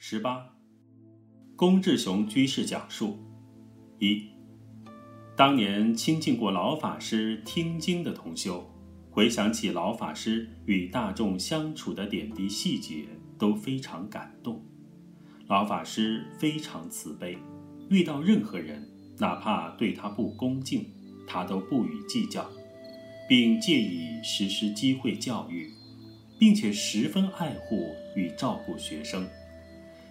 十八，龚志雄居士讲述：一，当年亲近过老法师听经的同修，回想起老法师与大众相处的点滴细节，都非常感动。老法师非常慈悲，遇到任何人，哪怕对他不恭敬，他都不予计较，并借以实施机会教育，并且十分爱护与照顾学生。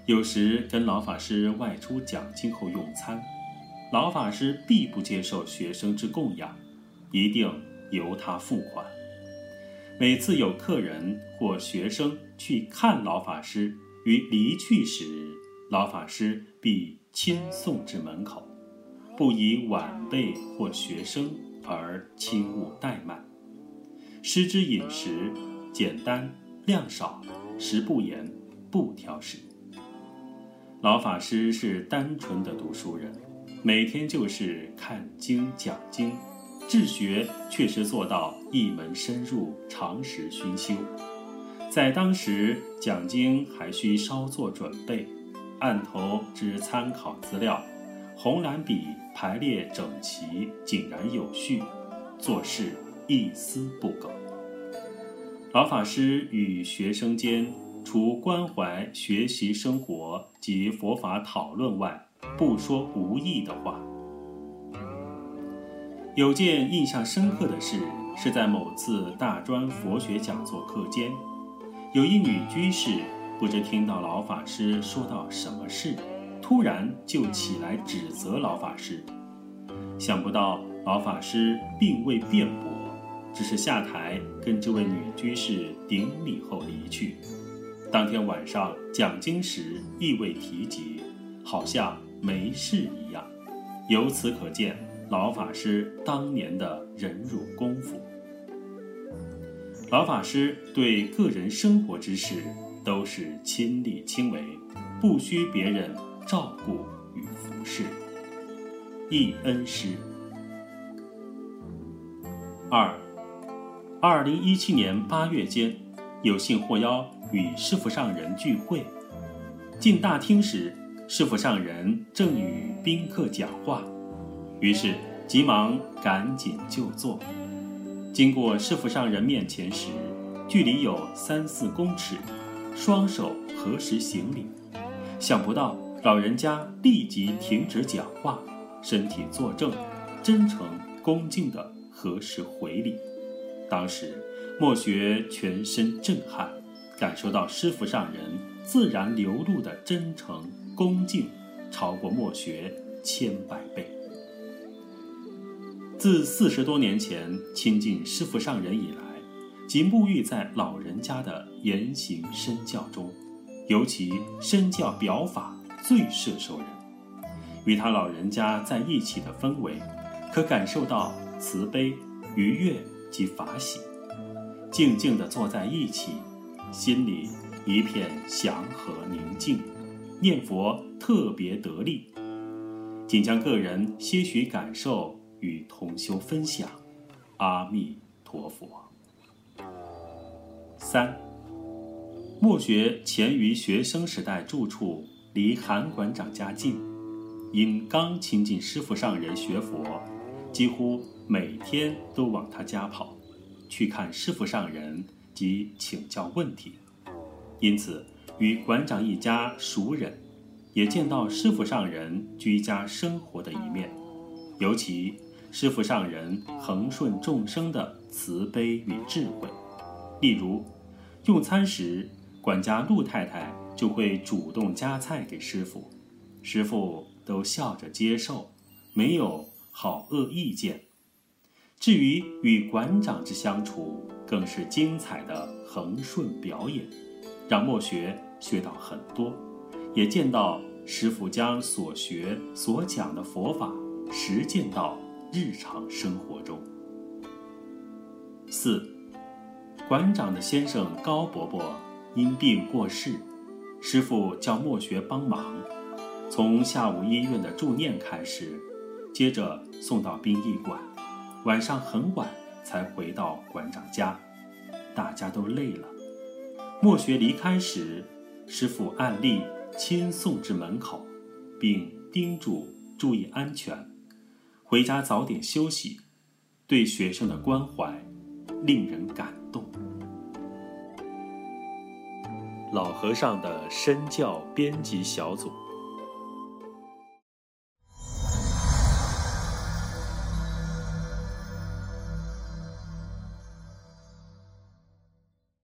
有时跟老法师外出讲经后用餐，老法师必不接受学生之供养，一定由他付款。每次有客人或学生去看老法师，于离去时，老法师必亲送至门口，不以晚辈或学生而轻误怠慢。师之饮食简单量少，食不严，不挑食。老法师是单纯的读书人，每天就是看经讲经，治学确实做到一门深入，常识熏修。在当时讲经还需稍作准备，案头之参考资料，红蓝笔排列整齐，井然有序，做事一丝不苟。老法师与学生间。除关怀学习生活及佛法讨论外，不说无益的话。有件印象深刻的事，是在某次大专佛学讲座课间，有一女居士不知听到老法师说到什么事，突然就起来指责老法师。想不到老法师并未辩驳，只是下台跟这位女居士顶礼后离去。当天晚上讲经时亦未提及，好像没事一样。由此可见，老法师当年的忍辱功夫。老法师对个人生活之事都是亲力亲为，不需别人照顾与服侍。一恩师。二，二零一七年八月间，有幸获邀。与师傅上人聚会，进大厅时，师傅上人正与宾客讲话，于是急忙赶紧就坐。经过师傅上人面前时，距离有三四公尺，双手合十行礼。想不到老人家立即停止讲话，身体坐正，真诚恭敬地合十回礼。当时莫学全身震撼。感受到师傅上人自然流露的真诚恭敬，超过墨学千百倍。自四十多年前亲近师傅上人以来，即沐浴在老人家的言行身教中，尤其身教表法最摄受人。与他老人家在一起的氛围，可感受到慈悲、愉悦及法喜。静静地坐在一起。心里一片祥和宁静，念佛特别得力。仅将个人些许感受与同修分享。阿弥陀佛。三，莫学前于学生时代住处离韩馆长家近，因刚亲近师父上人学佛，几乎每天都往他家跑，去看师父上人。及请教问题，因此与馆长一家熟人，也见到师傅上人居家生活的一面，尤其师傅上人恒顺众生的慈悲与智慧。例如，用餐时，管家陆太太就会主动夹菜给师傅，师傅都笑着接受，没有好恶意见。至于与馆长之相处，更是精彩的恒顺表演，让墨学学到很多，也见到师傅将所学所讲的佛法实践到日常生活中。四，馆长的先生高伯伯因病过世，师傅叫墨学帮忙，从下午医院的助念开始，接着送到殡仪馆，晚上很晚。才回到馆长家，大家都累了。莫学离开时，师傅按例亲送至门口，并叮嘱注意安全，回家早点休息，对学生的关怀令人感动。老和尚的身教编辑小组。